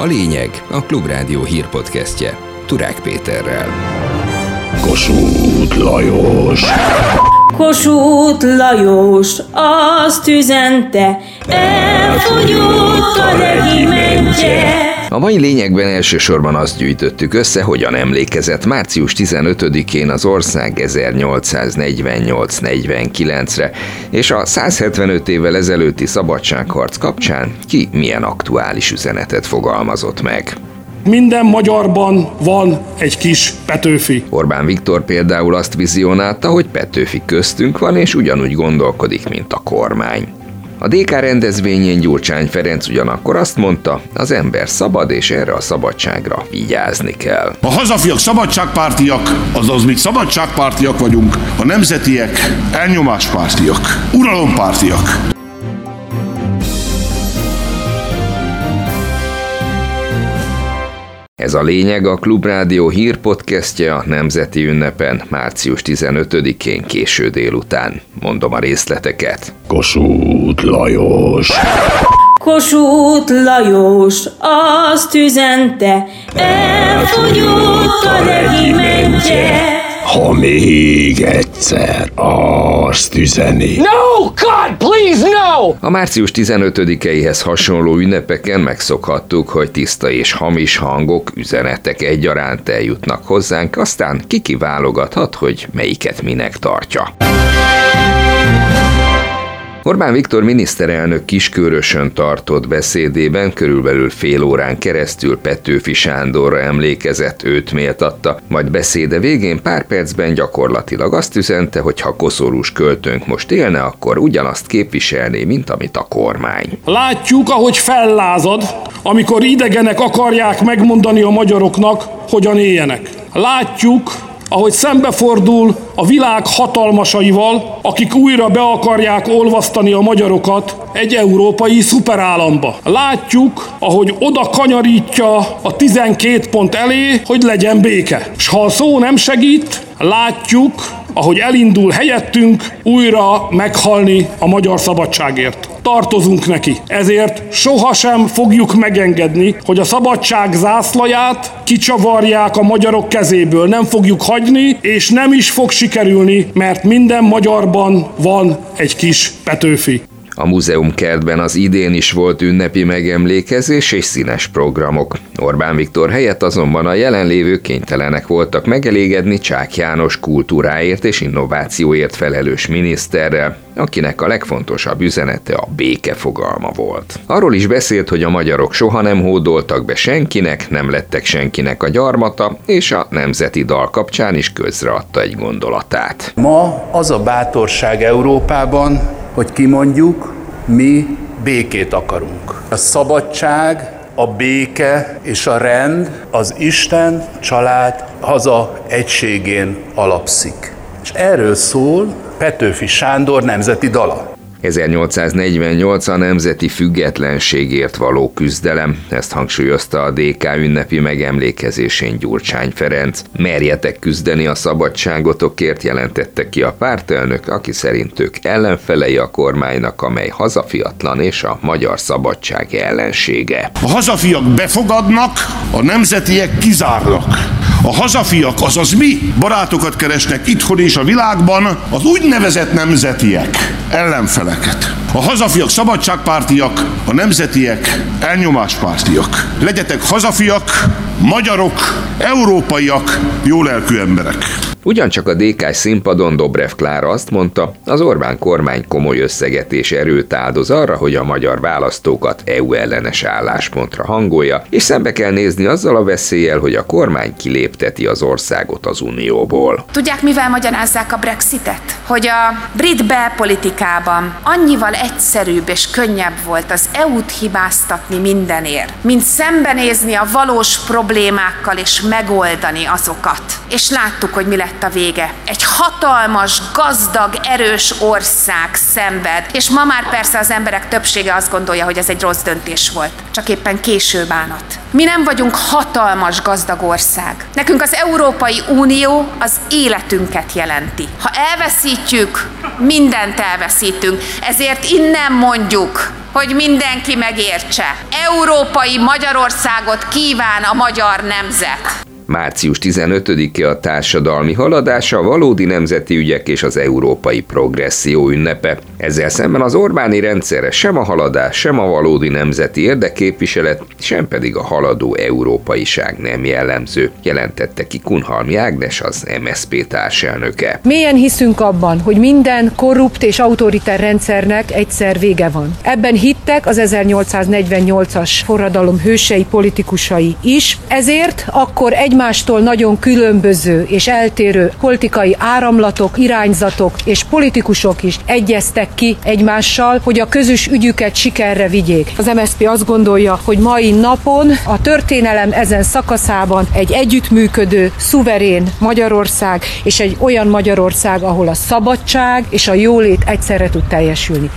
A lényeg a Klubrádió hírpodcastje Turák Péterrel. Kossuth Lajos Kossuth Lajos azt üzente, elfogyott a regimentje. A mai lényegben elsősorban azt gyűjtöttük össze, hogyan emlékezett március 15-én az ország 1848-49-re, és a 175 évvel ezelőtti szabadságharc kapcsán ki milyen aktuális üzenetet fogalmazott meg. Minden magyarban van egy kis Petőfi. Orbán Viktor például azt vizionálta, hogy Petőfi köztünk van, és ugyanúgy gondolkodik, mint a kormány. A DK rendezvényén Gyurcsány Ferenc ugyanakkor azt mondta, az ember szabad, és erre a szabadságra vigyázni kell. A hazafiak szabadságpártiak, azaz mi szabadságpártiak vagyunk, a nemzetiek elnyomáspártiak, uralompártiak. Ez a lényeg a Klubrádió hírpodcastje a Nemzeti Ünnepen március 15-én késő délután. Mondom a részleteket. Kossuth Lajos Kossuth Lajos azt üzente, elfogyott a regimentje. Ha még egyszer azt üzeni. No, God, please, no! A március 15-eihez hasonló ünnepeken megszokhattuk, hogy tiszta és hamis hangok, üzenetek egyaránt eljutnak hozzánk, aztán kiki válogathat, hogy melyiket minek tartja. Orbán Viktor miniszterelnök kiskörösön tartott beszédében körülbelül fél órán keresztül Petőfi Sándorra emlékezett, őt méltatta, majd beszéde végén pár percben gyakorlatilag azt üzente, hogy ha koszorús költőnk most élne, akkor ugyanazt képviselné, mint amit a kormány. Látjuk, ahogy fellázad, amikor idegenek akarják megmondani a magyaroknak, hogyan éljenek. Látjuk, ahogy szembefordul a világ hatalmasaival, akik újra be akarják olvasztani a magyarokat egy európai szuperállamba. Látjuk, ahogy oda kanyarítja a 12 pont elé, hogy legyen béke. És ha a szó nem segít, látjuk, ahogy elindul helyettünk újra meghalni a magyar szabadságért. Tartozunk neki. Ezért sohasem fogjuk megengedni, hogy a szabadság zászlaját kicsavarják a magyarok kezéből. Nem fogjuk hagyni, és nem is fog sikerülni, mert minden magyarban van egy kis Petőfi. A múzeum kertben az idén is volt ünnepi megemlékezés és színes programok. Orbán Viktor helyett azonban a jelenlévők kénytelenek voltak megelégedni Csák János kultúráért és innovációért felelős miniszterrel, akinek a legfontosabb üzenete a béke fogalma volt. Arról is beszélt, hogy a magyarok soha nem hódoltak be senkinek, nem lettek senkinek a gyarmata, és a nemzeti dal kapcsán is közreadta egy gondolatát. Ma az a bátorság Európában, hogy kimondjuk, mi békét akarunk. A szabadság, a béke és a rend az Isten, család, haza egységén alapszik. És erről szól Petőfi Sándor nemzeti dala. 1848 a nemzeti függetlenségért való küzdelem, ezt hangsúlyozta a DK ünnepi megemlékezésén Gyurcsány Ferenc. Merjetek küzdeni a szabadságotokért, jelentette ki a pártelnök, aki szerint ők ellenfelei a kormánynak, amely hazafiatlan és a magyar szabadság ellensége. A hazafiak befogadnak, a nemzetiek kizárnak. A hazafiak, azaz mi barátokat keresnek itthon és a világban, az úgynevezett nemzetiek, ellenfeleket. A hazafiak szabadságpártiak, a nemzetiek elnyomáspártiak. Legyetek hazafiak, magyarok, európaiak, jólelkű emberek. Ugyancsak a DK színpadon Dobrev Klára azt mondta, az Orbán kormány komoly összeget és erőt áldoz arra, hogy a magyar választókat EU ellenes álláspontra hangolja, és szembe kell nézni azzal a veszéllyel, hogy a kormány kilépteti az országot az Unióból. Tudják, mivel magyarázzák a Brexitet? Hogy a brit belpolitikában annyival egyszerűbb és könnyebb volt az EU-t hibáztatni mindenért, mint szembenézni a valós problémákkal és megoldani azokat. És láttuk, hogy mi lett lett a vége. Egy hatalmas, gazdag, erős ország szenved, és ma már persze az emberek többsége azt gondolja, hogy ez egy rossz döntés volt. Csak éppen késő bánat. Mi nem vagyunk hatalmas, gazdag ország. Nekünk az Európai Unió az életünket jelenti. Ha elveszítjük, mindent elveszítünk. Ezért innen mondjuk, hogy mindenki megértse. Európai Magyarországot kíván a magyar nemzet. Március 15-e a társadalmi haladása, a valódi nemzeti ügyek és az európai progresszió ünnepe. Ezzel szemben az Orbáni rendszerre sem a haladás, sem a valódi nemzeti érdekképviselet, sem pedig a haladó európaiság nem jellemző, jelentette ki Kunhalmi Ágnes, az MSZP társelnöke. Mélyen hiszünk abban, hogy minden korrupt és autoriter rendszernek egyszer vége van. Ebben hittek az 1848-as forradalom hősei politikusai is, ezért akkor egy egymástól nagyon különböző és eltérő politikai áramlatok, irányzatok és politikusok is egyeztek ki egymással, hogy a közös ügyüket sikerre vigyék. Az MSZP azt gondolja, hogy mai napon a történelem ezen szakaszában egy együttműködő, szuverén Magyarország és egy olyan Magyarország, ahol a szabadság és a jólét egyszerre tud teljesülni.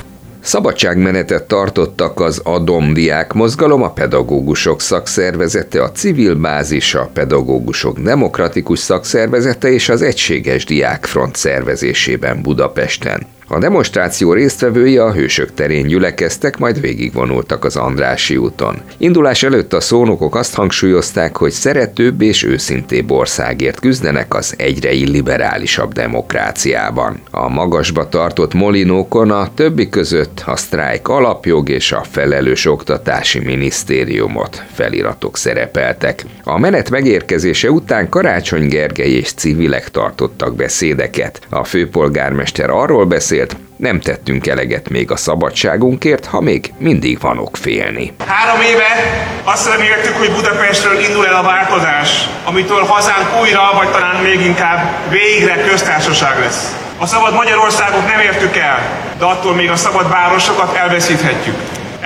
Szabadságmenetet tartottak az Adom Diák Mozgalom, a pedagógusok szakszervezete, a civil bázis, a pedagógusok demokratikus szakszervezete és az Egységes Diákfront szervezésében Budapesten. A demonstráció résztvevői a Hősök terén gyülekeztek, majd végigvonultak az Andrási úton. Indulás előtt a szónokok azt hangsúlyozták, hogy szeretőbb és őszintébb országért küzdenek az egyre illiberálisabb demokráciában. A magasba tartott molinókon a többi között a sztrájk alapjog és a felelős oktatási minisztériumot feliratok szerepeltek. A menet megérkezése után Karácsony Gergely és civilek tartottak beszédeket. A főpolgármester arról beszélt, nem tettünk eleget még a szabadságunkért, ha még mindig van ok félni. Három éve azt reméltük, hogy Budapestről indul el a változás, amitől hazánk újra, vagy talán még inkább végre köztársaság lesz. A szabad Magyarországot nem értük el, de attól még a szabad városokat elveszíthetjük.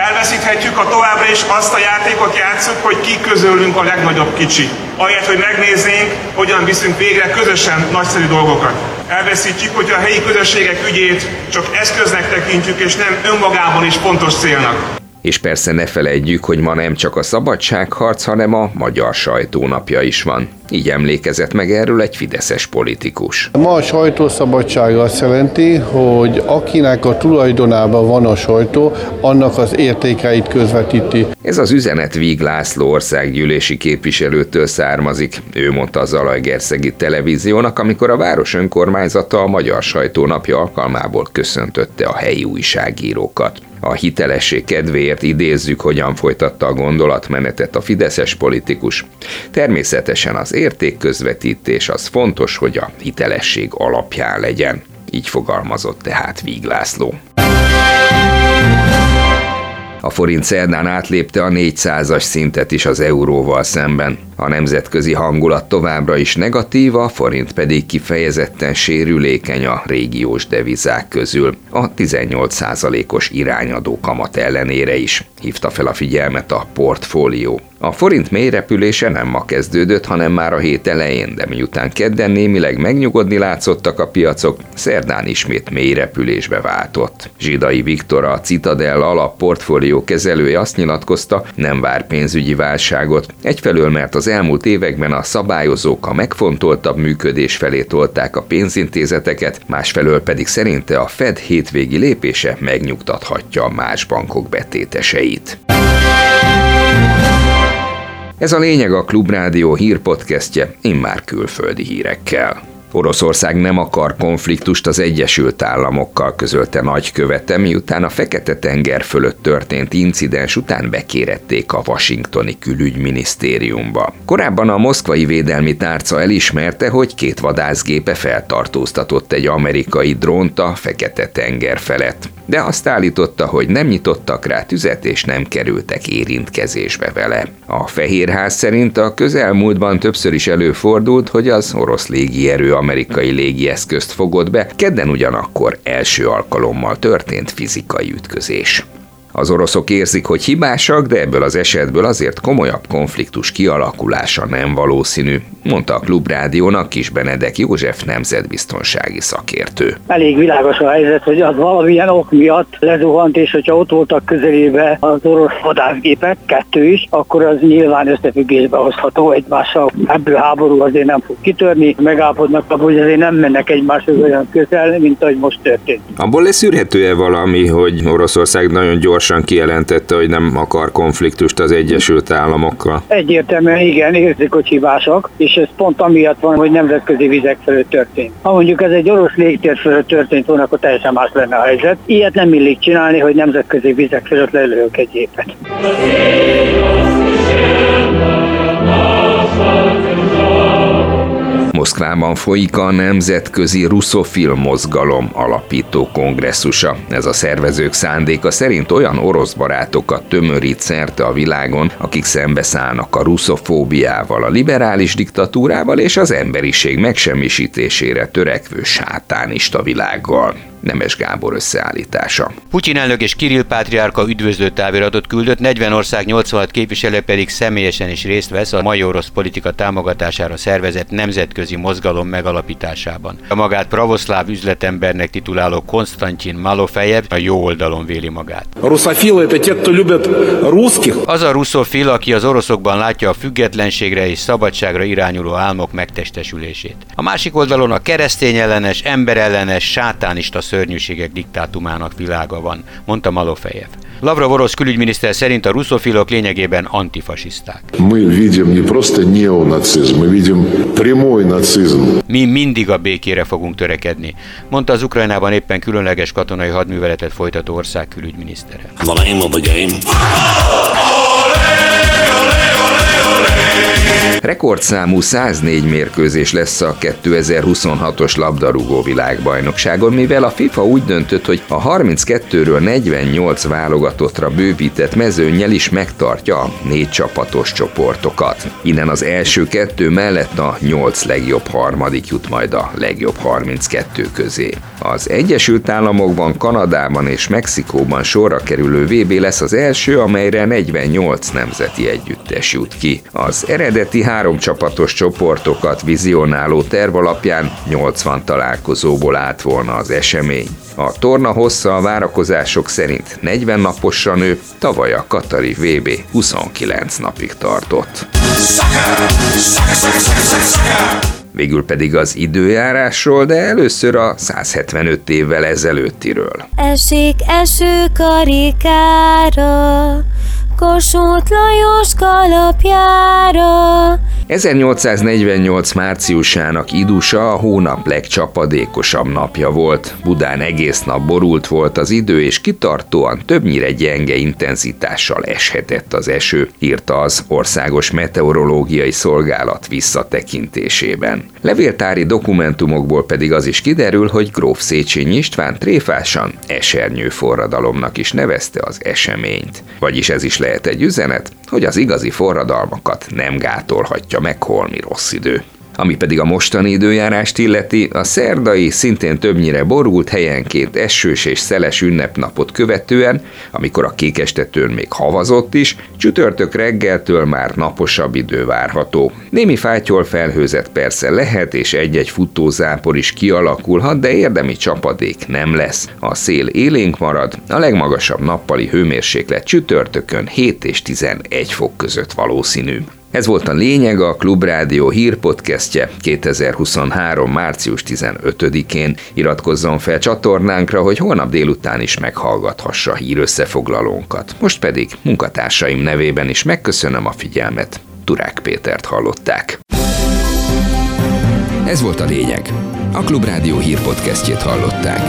Elveszíthetjük, ha továbbra is azt a játékot játszunk, hogy ki közülünk a legnagyobb kicsi. Ahelyett, hogy megnéznénk, hogyan viszünk végre közösen nagyszerű dolgokat. Elveszítjük, hogy a helyi közösségek ügyét csak eszköznek tekintjük, és nem önmagában is fontos célnak. És persze ne felejtjük, hogy ma nem csak a szabadságharc, hanem a magyar sajtónapja is van. Így emlékezett meg erről egy fideszes politikus. Ma a sajtószabadság azt jelenti, hogy akinek a tulajdonában van a sajtó, annak az értékeit közvetíti. Ez az üzenet Víg László országgyűlési képviselőtől származik. Ő mondta a Zalajgerszegi televíziónak, amikor a város önkormányzata a Magyar Sajtónapja alkalmából köszöntötte a helyi újságírókat. A hitelesség kedvéért idézzük, hogyan folytatta a gondolatmenetet a fideszes politikus. Természetesen az értékközvetítés az fontos, hogy a hitelesség alapján legyen. Így fogalmazott tehát Víg László. A forint szerdán átlépte a 400-as szintet is az euróval szemben. A nemzetközi hangulat továbbra is negatív, a forint pedig kifejezetten sérülékeny a régiós devizák közül, a 18%-os irányadó kamat ellenére is, hívta fel a figyelmet a portfólió. A forint mélyrepülése nem ma kezdődött, hanem már a hét elején, de miután kedden némileg megnyugodni látszottak a piacok, szerdán ismét mélyrepülésbe váltott. Zsidai Viktor, a Citadel alap portfólió kezelője azt nyilatkozta, nem vár pénzügyi válságot, egyfelől mert az elmúlt években a szabályozók a megfontoltabb működés felé tolták a pénzintézeteket, másfelől pedig szerinte a Fed hétvégi lépése megnyugtathatja más bankok betéteseit. Ez a lényeg a Klubrádió hírpodcastje, immár külföldi hírekkel. Oroszország nem akar konfliktust az Egyesült Államokkal, közölte nagykövete, miután a Fekete-tenger fölött történt incidens után bekérették a washingtoni külügyminisztériumba. Korábban a moszkvai védelmi tárca elismerte, hogy két vadászgépe feltartóztatott egy amerikai drónt a Fekete-tenger felett de azt állította, hogy nem nyitottak rá tüzet és nem kerültek érintkezésbe vele. A Fehérház szerint a közelmúltban többször is előfordult, hogy az orosz légierő amerikai légieszközt fogott be, kedden ugyanakkor első alkalommal történt fizikai ütközés. Az oroszok érzik, hogy hibásak, de ebből az esetből azért komolyabb konfliktus kialakulása nem valószínű, mondta a Klubrádiónak Kis Benedek József nemzetbiztonsági szakértő. Elég világos a helyzet, hogy az valamilyen ok miatt lezuhant, és hogyha ott voltak közelébe az orosz vadászgépek, kettő is, akkor az nyilván összefüggésbe hozható egymással. Ebből háború azért nem fog kitörni, megállapodnak abban, hogy azért nem mennek egymáshoz olyan közel, mint ahogy most történt. Abból leszűrhető-e valami, hogy Oroszország nagyon gyorsan kijelentette, hogy nem akar konfliktust az Egyesült Államokkal? Egyértelműen igen, érzik, hogy hibásak, és ez pont amiatt van, hogy nemzetközi vizek fölött történt. Ha mondjuk ez egy orosz légtér fölött történt volna, akkor teljesen más lenne a helyzet. Ilyet nem illik csinálni, hogy nemzetközi vizek fölött lelőjük egy gépet. Moszkvában folyik a Nemzetközi Russzofil Mozgalom alapító kongresszusa. Ez a szervezők szándéka szerint olyan orosz barátokat tömörít szerte a világon, akik szembeszállnak a russzofóbiával, a liberális diktatúrával és az emberiség megsemmisítésére törekvő sátánista világgal. Nemes Gábor összeállítása. Putyin elnök és Kirill Pátriárka üdvözlő táviratot küldött, 40 ország 86 képviselő pedig személyesen is részt vesz a mai orosz politika támogatására szervezett nemzetközi mozgalom megalapításában. A magát pravoszláv üzletembernek tituláló Konstantin Malofejev a jó oldalon véli magát. Az a russzofil, aki az oroszokban látja a függetlenségre és szabadságra irányuló álmok megtestesülését. A másik oldalon a keresztény ellenes, emberellenes, sátánista szörnyűségek diktátumának világa van, mondta Malofejev. Lavrov orosz külügyminiszter szerint a russzofilok lényegében antifasiszták. Mi mindig a békére fogunk törekedni, mondta az Ukrajnában éppen különleges katonai hadműveletet folytató ország külügyminisztere. Rekordszámú 104 mérkőzés lesz a 2026-os labdarúgó világbajnokságon, mivel a FIFA úgy döntött, hogy a 32-ről 48 válogatottra bővített mezőnnyel is megtartja a négy csapatos csoportokat. Innen az első kettő mellett a 8 legjobb harmadik jut majd a legjobb 32 közé. Az Egyesült Államokban, Kanadában és Mexikóban sorra kerülő VB lesz az első, amelyre 48 nemzeti együttes jut ki. Az eredeti három csapatos csoportokat vizionáló terv alapján 80 találkozóból állt volna az esemény. A torna hossza a várakozások szerint 40 naposra nő, tavaly a Katari VB 29 napig tartott. Végül pedig az időjárásról, de először a 175 évvel ezelőttiről. Esik eső karikára, Kossuth Lajos kalapjára. 1848 márciusának idusa a hónap legcsapadékosabb napja volt. Budán egész nap borult volt az idő, és kitartóan többnyire gyenge intenzitással eshetett az eső, írta az Országos Meteorológiai Szolgálat visszatekintésében. Levéltári dokumentumokból pedig az is kiderül, hogy gróf Széchenyi István tréfásan esernyő forradalomnak is nevezte az eseményt. Vagyis ez is lehet egy üzenet, hogy az igazi forradalmakat nem gátolhatja meg holmi rossz idő. Ami pedig a mostani időjárást illeti, a szerdai, szintén többnyire borult helyenként esős és szeles ünnepnapot követően, amikor a kékestetőn még havazott is, csütörtök reggeltől már naposabb idő várható. Némi fátyol felhőzet persze lehet, és egy-egy futózápor is kialakulhat, de érdemi csapadék nem lesz. A szél élénk marad, a legmagasabb nappali hőmérséklet csütörtökön 7 és 11 fok között valószínű. Ez volt a lényeg a Klubrádió hírpodcastje 2023. március 15-én. Iratkozzon fel csatornánkra, hogy holnap délután is meghallgathassa hírösszefoglalónkat. Most pedig munkatársaim nevében is megköszönöm a figyelmet. Turák Pétert hallották. Ez volt a lényeg. A Klubrádió hírpodcastjét hallották.